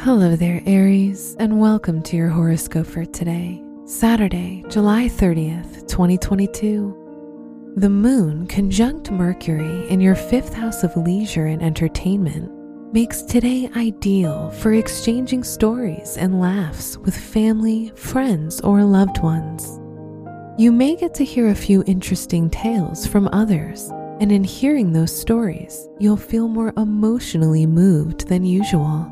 Hello there, Aries, and welcome to your horoscope for today, Saturday, July 30th, 2022. The moon conjunct Mercury in your fifth house of leisure and entertainment makes today ideal for exchanging stories and laughs with family, friends, or loved ones. You may get to hear a few interesting tales from others, and in hearing those stories, you'll feel more emotionally moved than usual.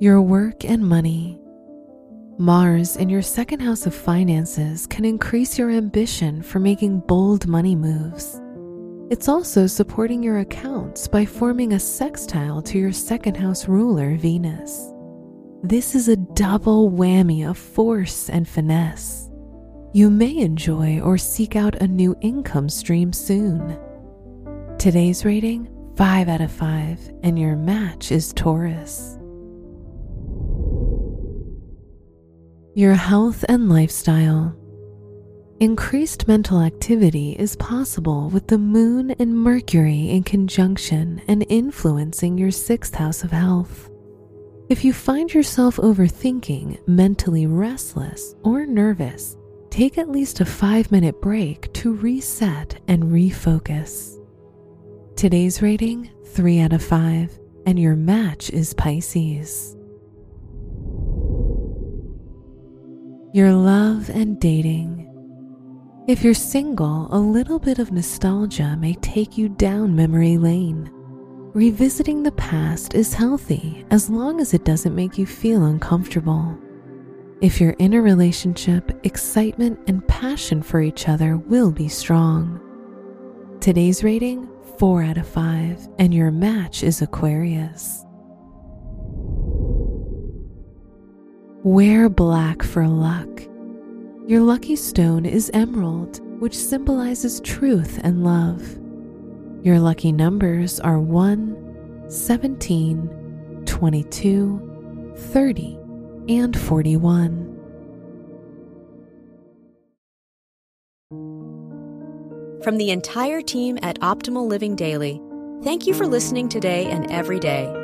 Your work and money. Mars in your second house of finances can increase your ambition for making bold money moves. It's also supporting your accounts by forming a sextile to your second house ruler, Venus. This is a double whammy of force and finesse. You may enjoy or seek out a new income stream soon. Today's rating 5 out of 5, and your match is Taurus. Your health and lifestyle. Increased mental activity is possible with the moon and Mercury in conjunction and influencing your sixth house of health. If you find yourself overthinking, mentally restless, or nervous, take at least a five minute break to reset and refocus. Today's rating 3 out of 5, and your match is Pisces. Your love and dating. If you're single, a little bit of nostalgia may take you down memory lane. Revisiting the past is healthy as long as it doesn't make you feel uncomfortable. If you're in a relationship, excitement and passion for each other will be strong. Today's rating 4 out of 5, and your match is Aquarius. Wear black for luck. Your lucky stone is emerald, which symbolizes truth and love. Your lucky numbers are 1, 17, 22, 30, and 41. From the entire team at Optimal Living Daily, thank you for listening today and every day